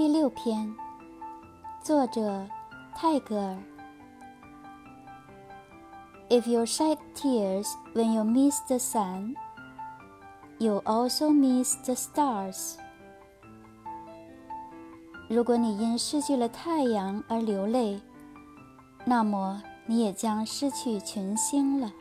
第六篇作者泰戈尔 if you shed tears when you miss the sun you also miss the stars 如果你因失去了太阳而流泪那么你也将失去群星了